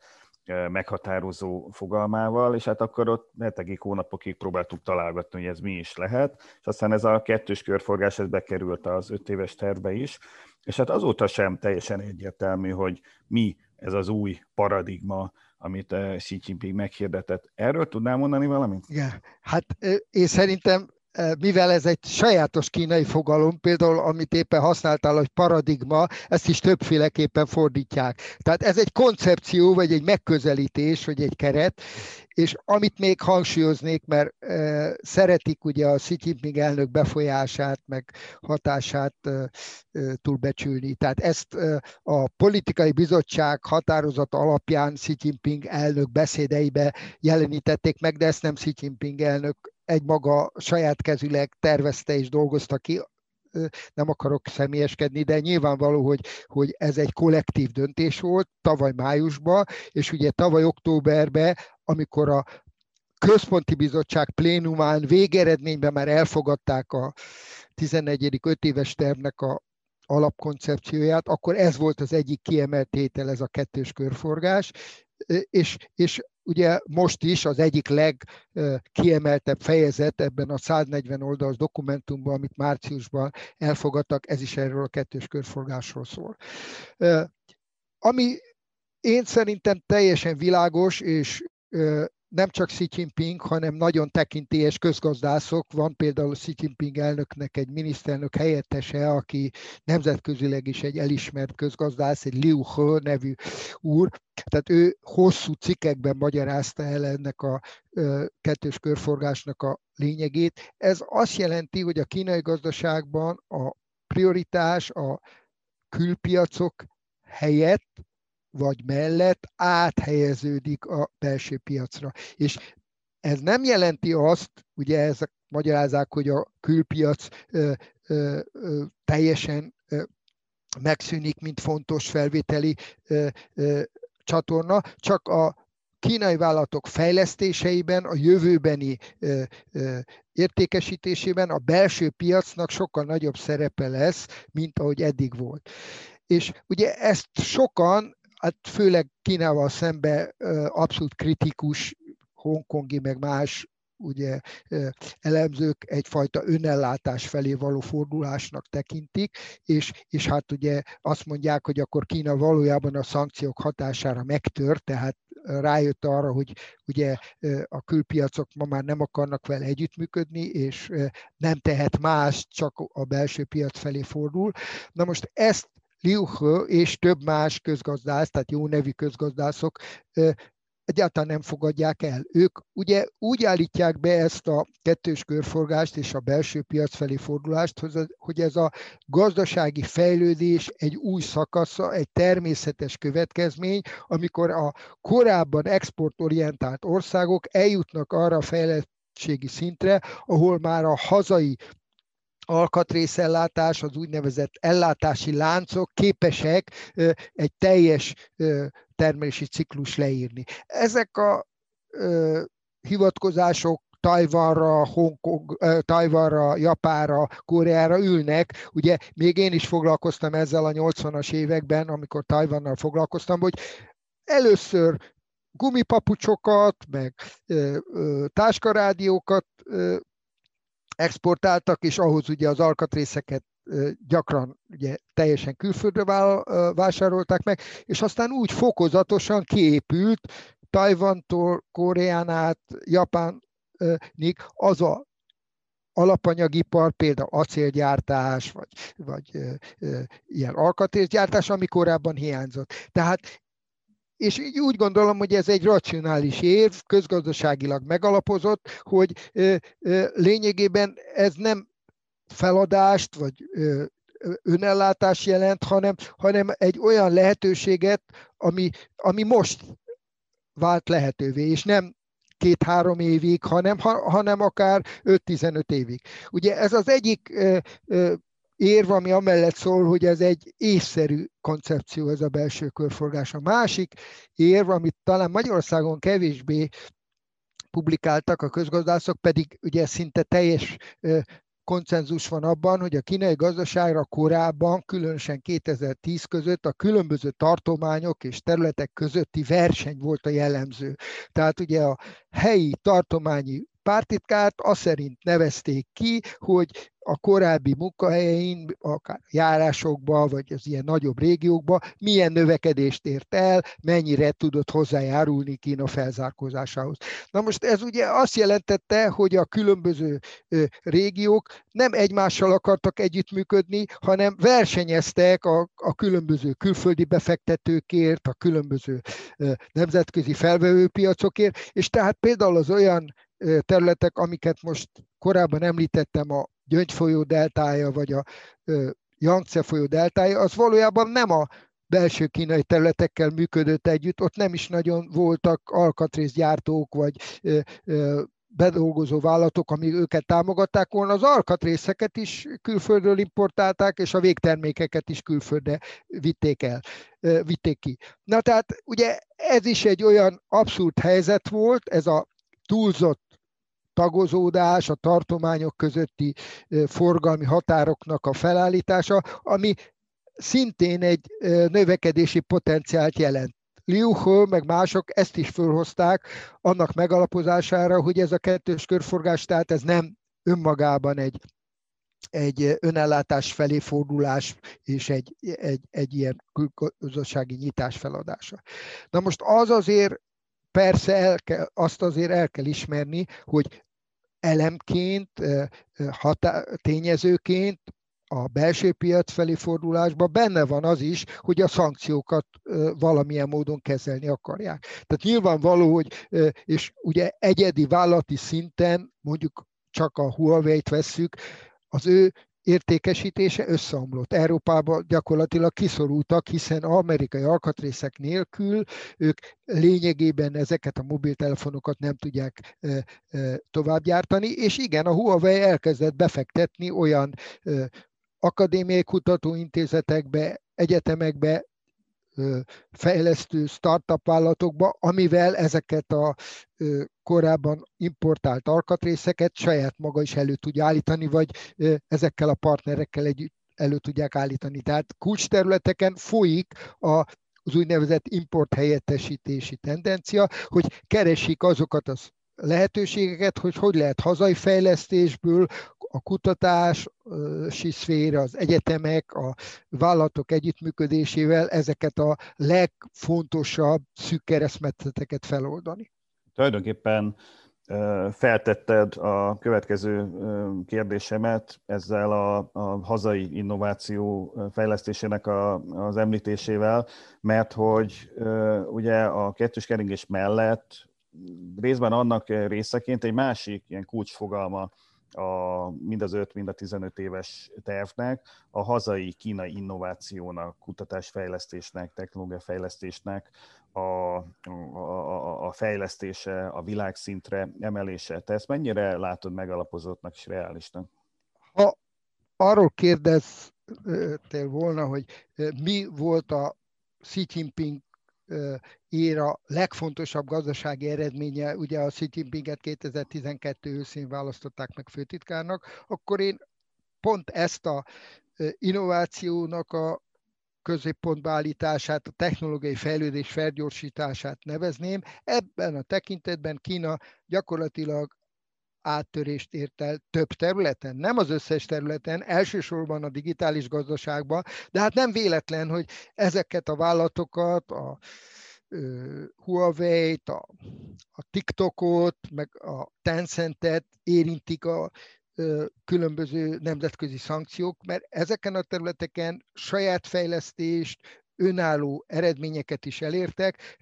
meghatározó fogalmával, és hát akkor ott hetekig, hónapokig próbáltuk találgatni, hogy ez mi is lehet, és aztán ez a kettős körforgás, ez bekerült az öt éves tervbe is, és hát azóta sem teljesen egyértelmű, hogy mi ez az új paradigma, amit Xi Jinping meghirdetett. Erről tudnám mondani valamit? Igen, hát én szerintem mivel ez egy sajátos kínai fogalom, például amit éppen használtál, hogy paradigma, ezt is többféleképpen fordítják. Tehát ez egy koncepció, vagy egy megközelítés, vagy egy keret, és amit még hangsúlyoznék, mert e, szeretik ugye a Xi Jinping elnök befolyását, meg hatását e, e, túlbecsülni. Tehát ezt e, a politikai bizottság határozata alapján Xi Jinping elnök beszédeibe jelenítették meg, de ezt nem Xi Jinping elnök egy maga saját kezüleg tervezte és dolgozta ki, nem akarok személyeskedni, de nyilvánvaló, hogy, hogy ez egy kollektív döntés volt tavaly májusban, és ugye tavaly októberben, amikor a központi bizottság plénumán végeredményben már elfogadták a 14. 5 éves tervnek a alapkoncepcióját, akkor ez volt az egyik kiemelt tétel, ez a kettős körforgás, és, és ugye most is az egyik legkiemeltebb fejezet ebben a 140 oldalas dokumentumban, amit márciusban elfogadtak, ez is erről a kettős körforgásról szól. Ami én szerintem teljesen világos, és nem csak Xi Jinping, hanem nagyon tekintélyes közgazdászok. Van például Xi Jinping elnöknek egy miniszterelnök helyettese, aki nemzetközileg is egy elismert közgazdász, egy Liu He nevű úr. Tehát ő hosszú cikkekben magyarázta el ennek a kettős körforgásnak a lényegét. Ez azt jelenti, hogy a kínai gazdaságban a prioritás a külpiacok helyett vagy mellett áthelyeződik a belső piacra. És ez nem jelenti azt, ugye ezek magyarázák, hogy a külpiac ö, ö, ö, teljesen ö, megszűnik, mint fontos felvételi ö, ö, csatorna, csak a kínai vállalatok fejlesztéseiben, a jövőbeni ö, ö, értékesítésében a belső piacnak sokkal nagyobb szerepe lesz, mint ahogy eddig volt. És ugye ezt sokan hát főleg Kínával szembe abszolút kritikus hongkongi, meg más ugye elemzők egyfajta önellátás felé való fordulásnak tekintik, és, és hát ugye azt mondják, hogy akkor Kína valójában a szankciók hatására megtört, tehát rájött arra, hogy ugye a külpiacok ma már nem akarnak vele együttműködni, és nem tehet más, csak a belső piac felé fordul. Na most ezt Liu He és több más közgazdász, tehát jó nevű közgazdászok egyáltalán nem fogadják el. Ők ugye úgy állítják be ezt a kettős körforgást és a belső piac felé fordulást, hogy ez a gazdasági fejlődés egy új szakasza, egy természetes következmény, amikor a korábban exportorientált országok eljutnak arra a fejlettségi szintre, ahol már a hazai alkatrészellátás, az úgynevezett ellátási láncok képesek egy teljes termelési ciklus leírni. Ezek a hivatkozások Tajvanra, Hongkong, Tajvanra, Japára, Koreára ülnek. Ugye még én is foglalkoztam ezzel a 80-as években, amikor Tajvannal foglalkoztam, hogy először gumipapucsokat, meg táskarádiókat exportáltak, és ahhoz ugye az alkatrészeket gyakran ugye teljesen külföldre vásárolták meg, és aztán úgy fokozatosan kiépült Tajvantól, Koreán át, Japánig az a alapanyagipar, például acélgyártás, vagy, vagy ö, ö, ilyen alkatrészgyártás, ami korábban hiányzott. Tehát és így úgy gondolom, hogy ez egy racionális érv, közgazdaságilag megalapozott, hogy lényegében ez nem feladást, vagy önellátás jelent, hanem, hanem egy olyan lehetőséget, ami, ami most vált lehetővé, és nem két-három évig, hanem, hanem akár 5-15 évig. Ugye ez az egyik érv, ami amellett szól, hogy ez egy észszerű koncepció, ez a belső körforgás. A másik érv, amit talán Magyarországon kevésbé publikáltak a közgazdászok, pedig ugye szinte teljes konszenzus van abban, hogy a kínai gazdaságra korábban, különösen 2010 között a különböző tartományok és területek közötti verseny volt a jellemző. Tehát ugye a helyi tartományi pártitkárt azt szerint nevezték ki, hogy a korábbi munkahelyein, akár járásokba, vagy az ilyen nagyobb régiókba milyen növekedést ért el, mennyire tudott hozzájárulni Kína felzárkózásához. Na most ez ugye azt jelentette, hogy a különböző régiók nem egymással akartak együttműködni, hanem versenyeztek a, a különböző külföldi befektetőkért, a különböző nemzetközi felvevőpiacokért, és tehát például az olyan területek, amiket most korábban említettem, a Gyöngyfolyó deltája, vagy a Yangtze folyó deltája, az valójában nem a belső kínai területekkel működött együtt, ott nem is nagyon voltak alkatrészgyártók, vagy bedolgozó vállalatok, amik őket támogatták volna, az alkatrészeket is külföldről importálták, és a végtermékeket is külföldre vitték el, vitték ki. Na tehát ugye ez is egy olyan abszurd helyzet volt, ez a túlzott tagozódás, a tartományok közötti forgalmi határoknak a felállítása, ami szintén egy növekedési potenciált jelent. Liu He, meg mások ezt is fölhozták annak megalapozására, hogy ez a kettős körforgás, tehát ez nem önmagában egy, egy önellátás felé fordulás és egy, egy, egy ilyen külgazdasági nyitás feladása. Na most az azért persze el kell, azt azért el kell ismerni, hogy elemként, hatá, tényezőként a belső piac felé fordulásban benne van az is, hogy a szankciókat valamilyen módon kezelni akarják. Tehát nyilvánvaló, hogy és ugye egyedi vállalati szinten, mondjuk csak a Huawei-t vesszük, az ő értékesítése összeomlott. Európában gyakorlatilag kiszorultak, hiszen amerikai alkatrészek nélkül ők lényegében ezeket a mobiltelefonokat nem tudják továbbgyártani, és igen, a Huawei elkezdett befektetni olyan akadémiai kutatóintézetekbe, egyetemekbe, fejlesztő startup vállalatokba, amivel ezeket a korábban importált alkatrészeket saját maga is elő tudja állítani, vagy ezekkel a partnerekkel együtt elő tudják állítani. Tehát kulcsterületeken folyik a az úgynevezett import helyettesítési tendencia, hogy keresik azokat az lehetőségeket, hogy hogy lehet hazai fejlesztésből a kutatási szféra, az egyetemek, a vállalatok együttműködésével ezeket a legfontosabb szűk keresztmetszeteket feloldani. Tulajdonképpen feltetted a következő kérdésemet ezzel a, a hazai innováció fejlesztésének a, az említésével, mert hogy ugye a kettős keringés mellett részben annak részeként egy másik ilyen kulcsfogalma a, mind az 5, mind a 15 éves tervnek, a hazai kínai innovációnak, kutatásfejlesztésnek, technológiafejlesztésnek a, a, a fejlesztése, a világszintre emelése. Te ezt mennyire látod megalapozottnak és reálisnak? Ha arról kérdeztél volna, hogy mi volt a Xi Jinping éra legfontosabb gazdasági eredménye, ugye a Xi Jinpinget 2012 őszén választották meg főtitkárnak, akkor én pont ezt a innovációnak a középpontba állítását, a technológiai fejlődés felgyorsítását nevezném. Ebben a tekintetben Kína gyakorlatilag áttörést ért el több területen, nem az összes területen, elsősorban a digitális gazdaságban, de hát nem véletlen, hogy ezeket a vállalatokat, a Huawei-t, a, a TikTokot, meg a Tencentet érintik a különböző nemzetközi szankciók, mert ezeken a területeken saját fejlesztést, önálló eredményeket is elértek.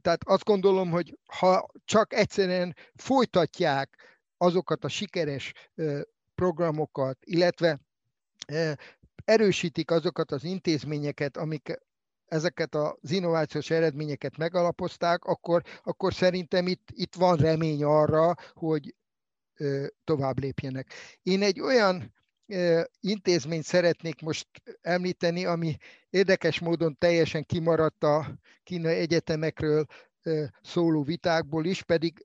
Tehát azt gondolom, hogy ha csak egyszerűen folytatják azokat a sikeres programokat, illetve erősítik azokat az intézményeket, amik ezeket az innovációs eredményeket megalapozták, akkor, akkor szerintem itt, itt van remény arra, hogy tovább lépjenek. Én egy olyan intézményt szeretnék most említeni, ami érdekes módon teljesen kimaradt a kínai egyetemekről szóló vitákból is, pedig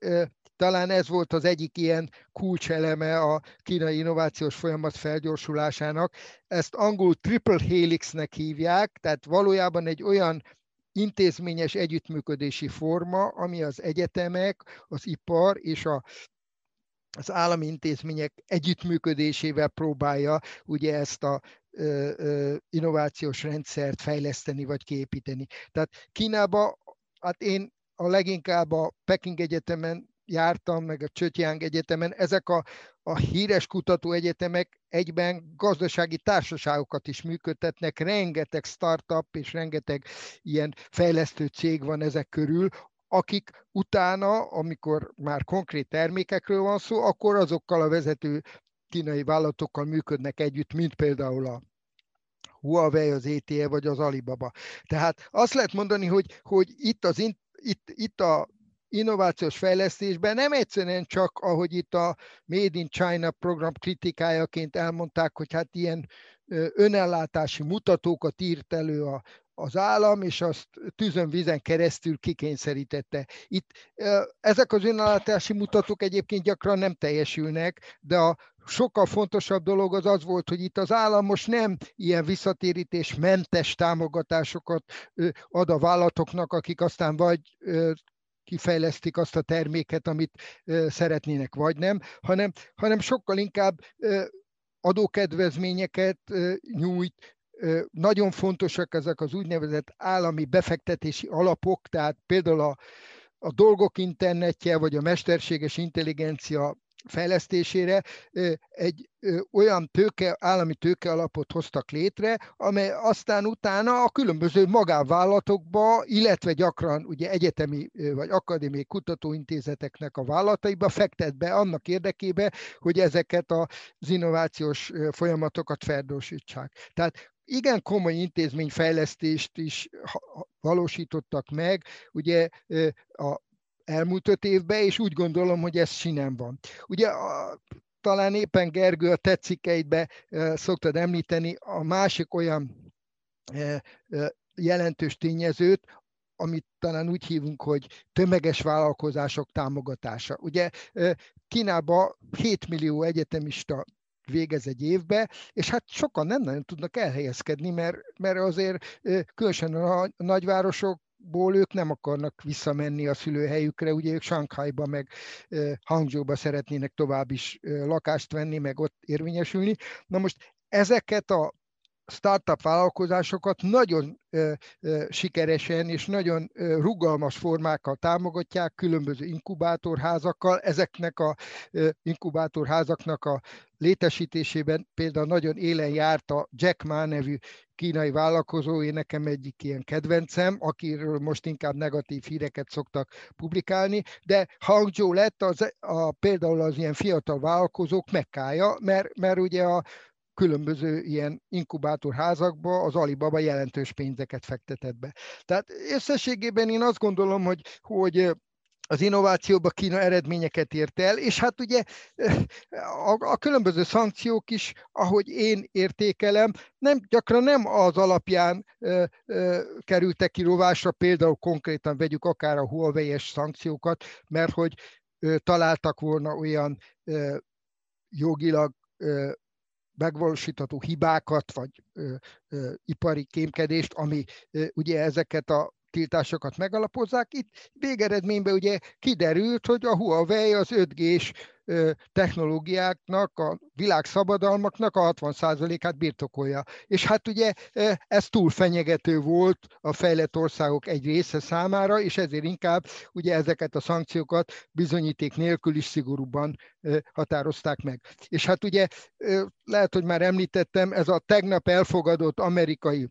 talán ez volt az egyik ilyen kulcseleme a kínai innovációs folyamat felgyorsulásának. Ezt angol triple helixnek hívják, tehát valójában egy olyan intézményes együttműködési forma, ami az egyetemek, az ipar és a az állami intézmények együttműködésével próbálja ugye ezt a ö, ö, innovációs rendszert fejleszteni vagy kiépíteni. Tehát Kínába, hát én a leginkább a Peking Egyetemen jártam, meg a Csötyáng Egyetemen, ezek a, a híres kutatóegyetemek egyben gazdasági társaságokat is működtetnek, rengeteg startup és rengeteg ilyen fejlesztő cég van ezek körül, akik utána, amikor már konkrét termékekről van szó, akkor azokkal a vezető kínai vállalatokkal működnek együtt, mint például a Huawei, az ETE vagy az Alibaba. Tehát azt lehet mondani, hogy, hogy itt, az, itt, itt a innovációs fejlesztésben nem egyszerűen csak, ahogy itt a Made in China program kritikájaként elmondták, hogy hát ilyen önellátási mutatókat írt elő a, az állam, és azt tűzön vizen keresztül kikényszerítette. Itt ezek az önellátási mutatók egyébként gyakran nem teljesülnek, de a sokkal fontosabb dolog az az volt, hogy itt az állam most nem ilyen visszatérítés mentes támogatásokat ad a vállalatoknak, akik aztán vagy kifejlesztik azt a terméket, amit szeretnének, vagy nem, hanem, hanem sokkal inkább adókedvezményeket nyújt, nagyon fontosak ezek az úgynevezett állami befektetési alapok, tehát például a, a dolgok internetje, vagy a mesterséges intelligencia fejlesztésére egy olyan tőke, állami tőkealapot hoztak létre, amely aztán utána a különböző magánvállalatokba, illetve gyakran ugye egyetemi vagy akadémiai kutatóintézeteknek a vállalataiba fektet be annak érdekébe, hogy ezeket az innovációs folyamatokat felgyorsítsák. Tehát igen komoly intézményfejlesztést is valósítottak meg, ugye a elmúlt öt évben, és úgy gondolom, hogy ez sinem van. Ugye a, talán éppen Gergő a tetszikeidbe szoktad említeni a másik olyan jelentős tényezőt, amit talán úgy hívunk, hogy tömeges vállalkozások támogatása. Ugye Kínában 7 millió egyetemista végez egy évbe, és hát sokan nem nagyon tudnak elhelyezkedni, mert, mert azért különösen a nagyvárosok ból ők nem akarnak visszamenni a szülőhelyükre, ugye ők Sankhajba meg Hangzsóba szeretnének tovább is lakást venni, meg ott érvényesülni. Na most ezeket a startup vállalkozásokat nagyon sikeresen és nagyon rugalmas formákkal támogatják, különböző inkubátorházakkal. Ezeknek a inkubátorházaknak a létesítésében például nagyon élen járt a Jack Ma nevű kínai vállalkozó, én nekem egyik ilyen kedvencem, akiről most inkább negatív híreket szoktak publikálni, de Hangzhou lett az, a, például az ilyen fiatal vállalkozók mekkája, mert, mert ugye a különböző ilyen inkubátorházakba az Alibaba jelentős pénzeket fektetett be. Tehát összességében én azt gondolom, hogy, hogy az innovációba Kína eredményeket ért el, és hát ugye a, a különböző szankciók is, ahogy én értékelem, nem, gyakran nem az alapján ö, ö, kerültek kirovásra, például konkrétan vegyük akár a Huawei-es szankciókat, mert hogy ö, találtak volna olyan ö, jogilag ö, megvalósítható hibákat, vagy ö, ö, ipari kémkedést, ami ö, ugye ezeket a tiltásokat megalapozzák. Itt végeredményben ugye kiderült, hogy a Huawei az 5G-s technológiáknak, a világ szabadalmaknak a 60%-át birtokolja. És hát ugye ez túl fenyegető volt a fejlett országok egy része számára, és ezért inkább ugye ezeket a szankciókat bizonyíték nélkül is szigorúban határozták meg. És hát ugye lehet, hogy már említettem, ez a tegnap elfogadott amerikai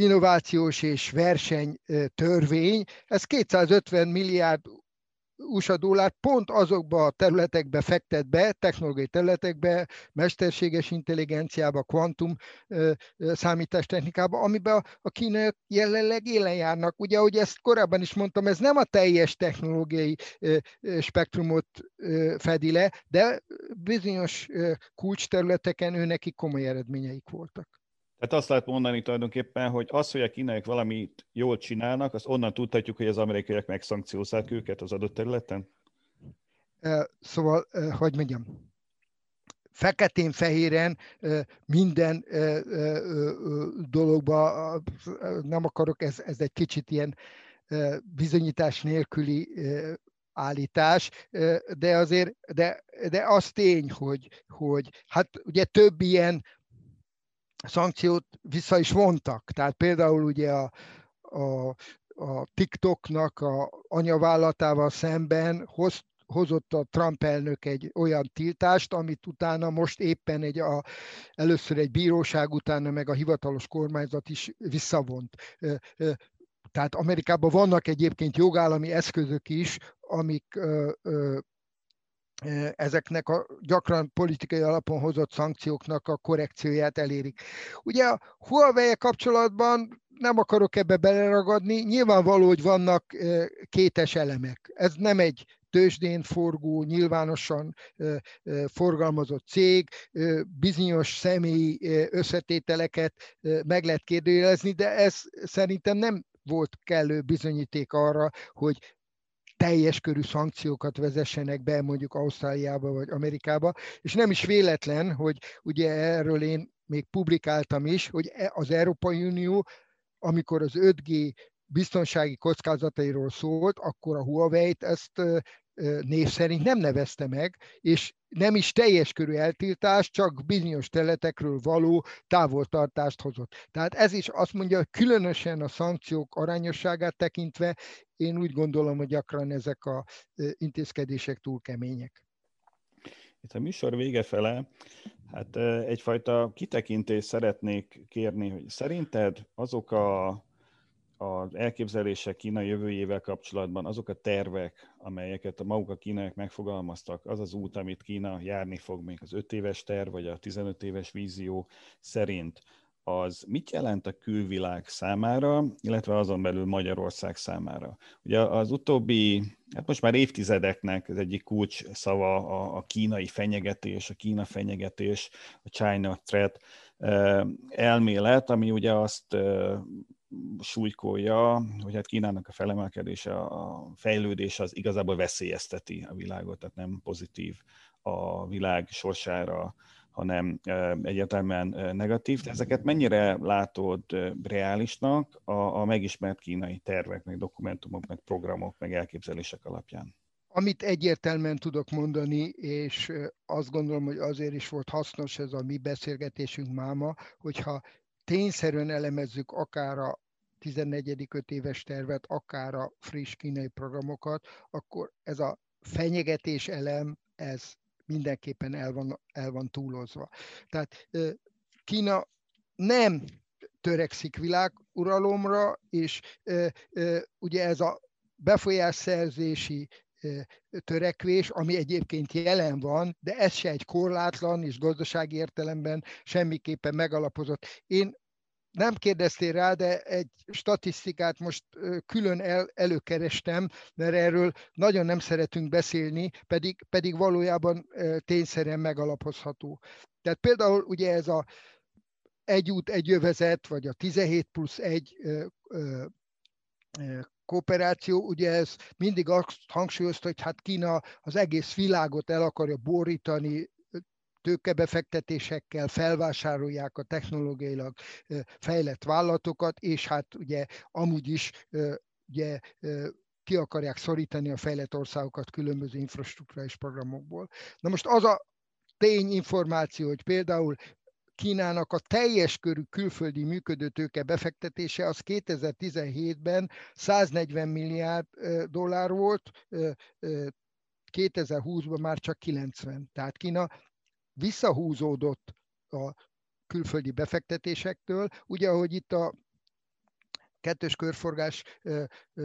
innovációs és verseny törvény, ez 250 milliárd USA dollár pont azokba a területekbe fektet be, technológiai területekbe, mesterséges intelligenciába, kvantum számítástechnikába, amiben a kínaiak jelenleg élen járnak. Ugye, ahogy ezt korábban is mondtam, ez nem a teljes technológiai spektrumot fedi le, de bizonyos kulcsterületeken őneki komoly eredményeik voltak. Tehát azt lehet mondani tulajdonképpen, hogy az, hogy a kínaiak valamit jól csinálnak, az onnan tudhatjuk, hogy az amerikaiak megszankciózták őket az adott területen? Szóval, hogy mondjam, feketén-fehéren minden dologba, nem akarok, ez, ez egy kicsit ilyen bizonyítás nélküli állítás, de azért, de, de az tény, hogy, hogy hát ugye több ilyen szankciót vissza is vontak. Tehát például ugye a, a, a TikToknak a anyavállalatával szemben hoz, hozott a Trump elnök egy olyan tiltást, amit utána most éppen egy a, először egy bíróság, utána meg a hivatalos kormányzat is visszavont. Tehát Amerikában vannak egyébként jogállami eszközök is, amik ezeknek a gyakran politikai alapon hozott szankcióknak a korrekcióját elérik. Ugye a huawei kapcsolatban nem akarok ebbe beleragadni, nyilvánvaló, hogy vannak kétes elemek. Ez nem egy tőzsdén forgó, nyilvánosan forgalmazott cég, bizonyos személyi összetételeket meg lehet kérdőjelezni, de ez szerintem nem volt kellő bizonyíték arra, hogy teljes körű szankciókat vezessenek be mondjuk Ausztráliába vagy Amerikába, és nem is véletlen, hogy ugye erről én még publikáltam is, hogy e, az Európai Unió, amikor az 5G biztonsági kockázatairól szólt, akkor a Huawei-t ezt név szerint nem nevezte meg, és nem is teljes körű eltiltás, csak bizonyos területekről való távoltartást hozott. Tehát ez is azt mondja, különösen a szankciók arányosságát tekintve, én úgy gondolom, hogy gyakran ezek a intézkedések túl kemények. Itt a műsor vége fele, hát egyfajta kitekintést szeretnék kérni, hogy szerinted azok a az elképzelések Kína jövőjével kapcsolatban, azok a tervek, amelyeket a maguk a kínaiak megfogalmaztak, az az út, amit Kína járni fog még az 5 éves terv, vagy a 15 éves vízió szerint, az mit jelent a külvilág számára, illetve azon belül Magyarország számára? Ugye az utóbbi, hát most már évtizedeknek az egyik kulcs szava a, a kínai fenyegetés, a Kína fenyegetés, a China threat eh, elmélet, ami ugye azt eh, súlykolja, hogy hát Kínának a felemelkedése, a fejlődése az igazából veszélyezteti a világot, tehát nem pozitív a világ sorsára, hanem egyértelműen negatív. De ezeket mennyire látod reálisnak a, a megismert kínai tervek, meg dokumentumok, meg programok, meg elképzelések alapján? Amit egyértelműen tudok mondani, és azt gondolom, hogy azért is volt hasznos ez a mi beszélgetésünk máma, hogyha tényszerűen elemezzük akár a 14. öt éves tervet, akár a friss kínai programokat, akkor ez a fenyegetés elem, ez mindenképpen el van, el van túlozva. Tehát Kína nem törekszik világuralomra, és ugye ez a befolyásszerzési törekvés, ami egyébként jelen van, de ez se egy korlátlan és gazdasági értelemben semmiképpen megalapozott. Én nem kérdeztél rá, de egy statisztikát most külön el, előkerestem, mert erről nagyon nem szeretünk beszélni, pedig, pedig valójában tényszerűen megalapozható. Tehát például ugye ez a egy út, egy jövezet, vagy a 17 plusz egy kooperáció, ugye ez mindig azt hangsúlyozta, hogy hát Kína az egész világot el akarja borítani tőkebefektetésekkel felvásárolják a technológiailag fejlett vállalatokat, és hát ugye amúgy is ugye ki akarják szorítani a fejlett országokat különböző infrastruktúrális programokból. Na most az a tény információ, hogy például Kínának a teljes körű külföldi működő tőke befektetése az 2017-ben 140 milliárd dollár volt, 2020-ban már csak 90. Tehát Kína visszahúzódott a külföldi befektetésektől. Ugye, ahogy itt a kettős körforgás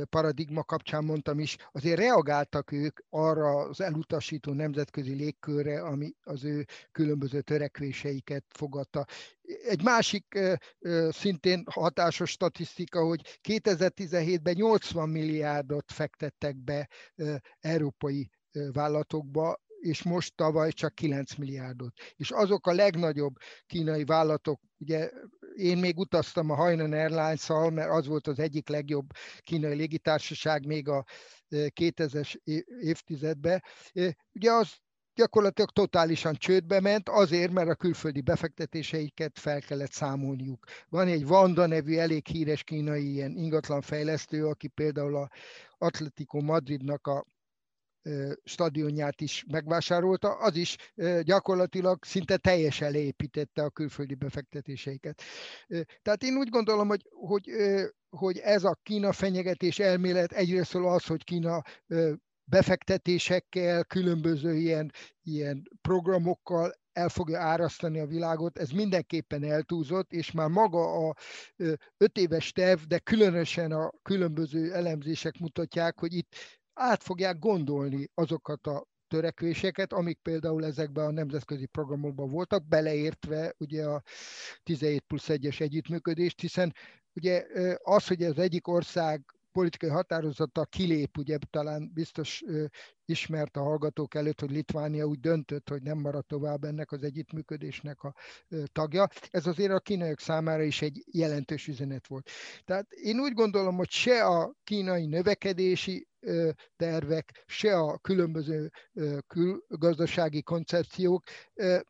paradigma kapcsán mondtam is, azért reagáltak ők arra az elutasító nemzetközi légkörre, ami az ő különböző törekvéseiket fogadta. Egy másik szintén hatásos statisztika, hogy 2017-ben 80 milliárdot fektettek be európai vállalatokba, és most tavaly csak 9 milliárdot. És azok a legnagyobb kínai vállalatok, ugye én még utaztam a Hainan Airlines-szal, mert az volt az egyik legjobb kínai légitársaság még a 2000-es évtizedben. Ugye az gyakorlatilag totálisan csődbe ment, azért, mert a külföldi befektetéseiket fel kellett számolniuk. Van egy Vanda nevű elég híres kínai ilyen ingatlanfejlesztő, aki például a Atletico Madridnak a stadionját is megvásárolta, az is gyakorlatilag szinte teljesen leépítette a külföldi befektetéseiket. Tehát én úgy gondolom, hogy, hogy, hogy ez a Kína fenyegetés elmélet egyrészt az, hogy Kína befektetésekkel, különböző ilyen, ilyen programokkal el fogja árasztani a világot, ez mindenképpen eltúzott, és már maga a öt éves terv, de különösen a különböző elemzések mutatják, hogy itt át fogják gondolni azokat a törekvéseket, amik például ezekben a nemzetközi programokban voltak, beleértve ugye a 17 plusz 1-es együttműködést, hiszen ugye az, hogy az egyik ország politikai határozata kilép, ugye talán biztos ismert a hallgatók előtt, hogy Litvánia úgy döntött, hogy nem marad tovább ennek az együttműködésnek a tagja. Ez azért a kínaiak számára is egy jelentős üzenet volt. Tehát én úgy gondolom, hogy se a kínai növekedési tervek, se a különböző külgazdasági koncepciók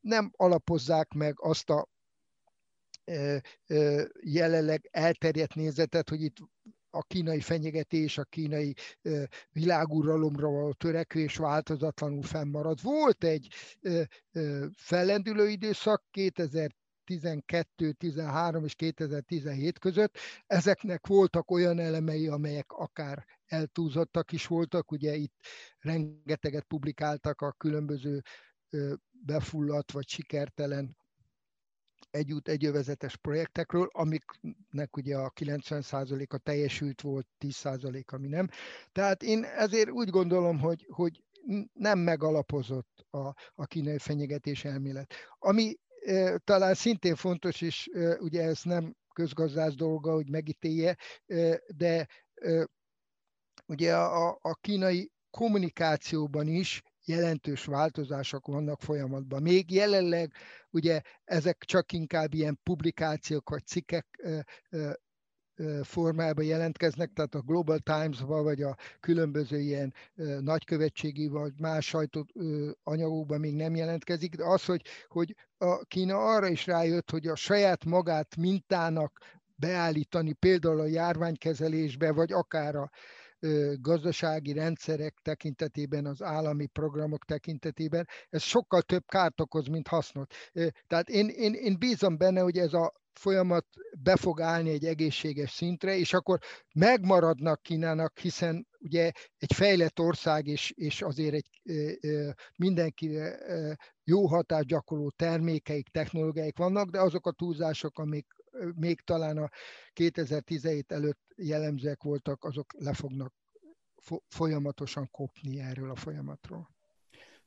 nem alapozzák meg azt a jelenleg elterjedt nézetet, hogy itt a kínai fenyegetés, a kínai világuralomra való törekvés változatlanul fennmarad. Volt egy fellendülő időszak 2012, 13 és 2017 között. Ezeknek voltak olyan elemei, amelyek akár eltúlzottak is voltak. Ugye itt rengeteget publikáltak a különböző befulladt vagy sikertelen egy út, egy övezetes projektekről, amiknek ugye a 90%-a teljesült volt, 10% ami nem. Tehát én ezért úgy gondolom, hogy, hogy nem megalapozott a, a kínai fenyegetés elmélet. Ami talán szintén fontos, e, ugye ez nem közgazdász dolga, hogy megítélje, de ugye a, a kínai kommunikációban is jelentős változások vannak folyamatban. Még jelenleg ugye ezek csak inkább ilyen publikációk vagy cikkek formában jelentkeznek, tehát a Global Times-ba, vagy a különböző ilyen nagykövetségi, vagy más sajtó anyagokban még nem jelentkezik, de az, hogy, hogy a Kína arra is rájött, hogy a saját magát mintának beállítani például a járványkezelésbe, vagy akár a gazdasági rendszerek tekintetében, az állami programok tekintetében, ez sokkal több kárt okoz, mint hasznot. Tehát én, én, én bízom benne, hogy ez a folyamat be fog állni egy egészséges szintre, és akkor megmaradnak Kínának, hiszen ugye egy fejlett ország, és, és azért egy mindenki jó hatást gyakorló termékeik, technológiáik vannak, de azok a túlzások, amik még talán a 2017 előtt jellemzőek voltak, azok le fognak folyamatosan kopni erről a folyamatról.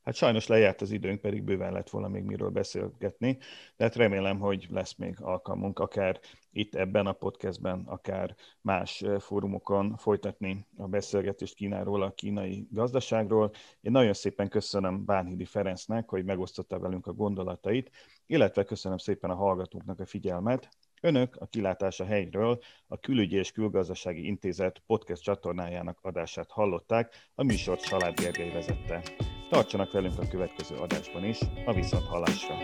Hát sajnos lejárt az időnk, pedig bőven lett volna még miről beszélgetni, de hát remélem, hogy lesz még alkalmunk akár itt ebben a podcastben, akár más fórumokon folytatni a beszélgetést Kínáról, a kínai gazdaságról. Én nagyon szépen köszönöm Bánhidi Ferencnek, hogy megosztotta velünk a gondolatait, illetve köszönöm szépen a hallgatóknak a figyelmet. Önök a Kilátás a helyről a Külügyi és Külgazdasági Intézet podcast csatornájának adását hallották, a műsort Salád Gergely vezette. Tartsanak velünk a következő adásban is, a viszonthallásra!